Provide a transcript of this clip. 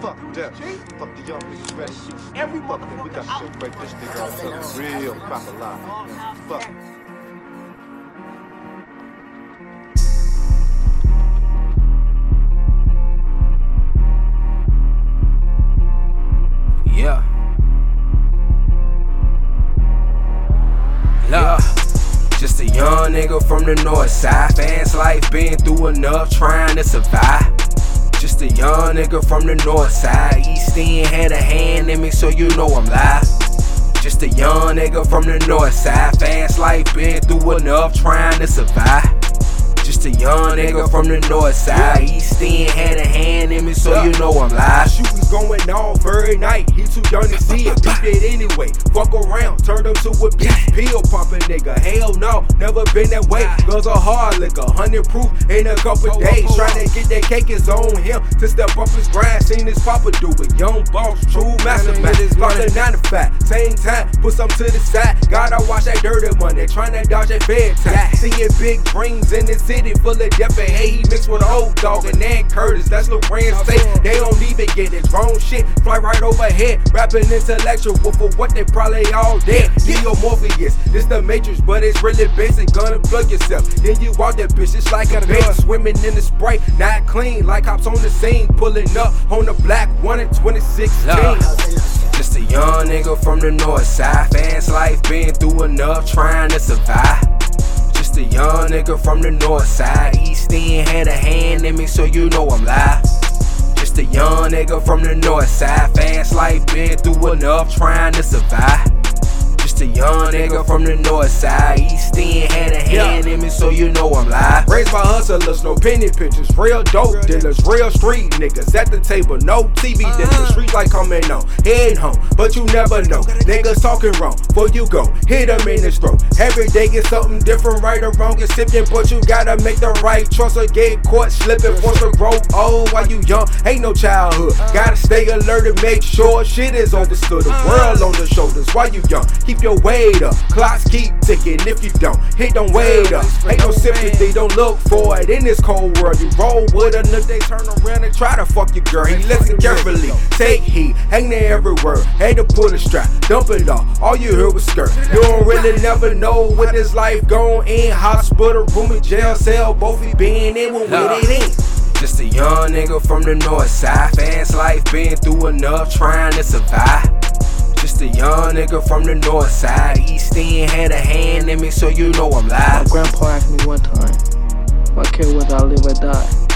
Fuck them. Fuck the young niggas ready. Every fuck them. We got to break this nigga off something real proper life. Fuck. Yeah. Yeah. Just a young nigga from the north side. Fast life, been through enough trying to survive. Nigga from the north side. East End had a hand in me, so you know I'm live. Just a young nigga from the north side. Fast life, been through enough trying to survive. Just a young nigga from the north side. East End had a hand in me, so you know I'm live. Shootings going off every night. He too young to see it. Beat it anyway. Fuck around, turned him to a beast. Pill pumping nigga. Hell no, never been that way. Girls are hard liquor, hundred proof in a couple days. Trying to get that cake is on him to step up his grind. Seen his papa do it. Young boss, true master man. Lost a 9 to 5. Same time, put some to the side. Gotta watch that dirty money. Trying to dodge that fed time. Seeing big dreams in the city full of death and hate. He mixed with old dog and Nan Curtis. That's Loran State. They don't even get it. Drone shit fly right overhead. Rapping intellectual for what they probably all dead. Neo Morpheus, this the Matrix, but it's really basic. Gonna plug yourself. Then you walk that bitch, it's like a bait. Swimming in the spray, not clean. Like cops on the scene, pulling up on the black one in 2016. Just a young nigga from the north side. Fast life, been through enough trying to survive. A young nigga from the north side. East End had a hand in me, so you know I'm live. Just a young nigga from the north side. Fast life, been through enough trying to survive. Just a young nigga from the north side. East End in me, so you know I'm live. Raised by hustlers, no penny pictures. Real dope dealers, real street niggas at the table. No TV dinners. Uh-huh. Street like coming on. Heading home, but you never know. Niggas talking wrong before you go. Hit them in the throat. Every day get something different, right or wrong. Get sipping, but you gotta make the right choice or get caught slipping. Force to grow old oh, while you young. Ain't no childhood. Uh-huh. Gotta stay alert and make sure shit is understood. The uh-huh. world on the shoulders while you young. Keep your weight up. Clocks keep ticking. If you don't, hit don't wait up. Ain't no sympathy, don't look for it in this cold world. You roll with a nigga, they turn around and try to fuck your girl. He listen carefully, take heed, hang there every word. Hate to pull the strap, dump it off. All you hear was skirt. You don't really never know what this life gon' in. Hospital room in jail cell, both he been in when with it in. Just a young nigga from the north side. Fast life, been through enough trying to survive. Just a young nigga from the north side. East End had a hand in me, so you know I'm My grandpa asked me one time, if I care whether I live or die.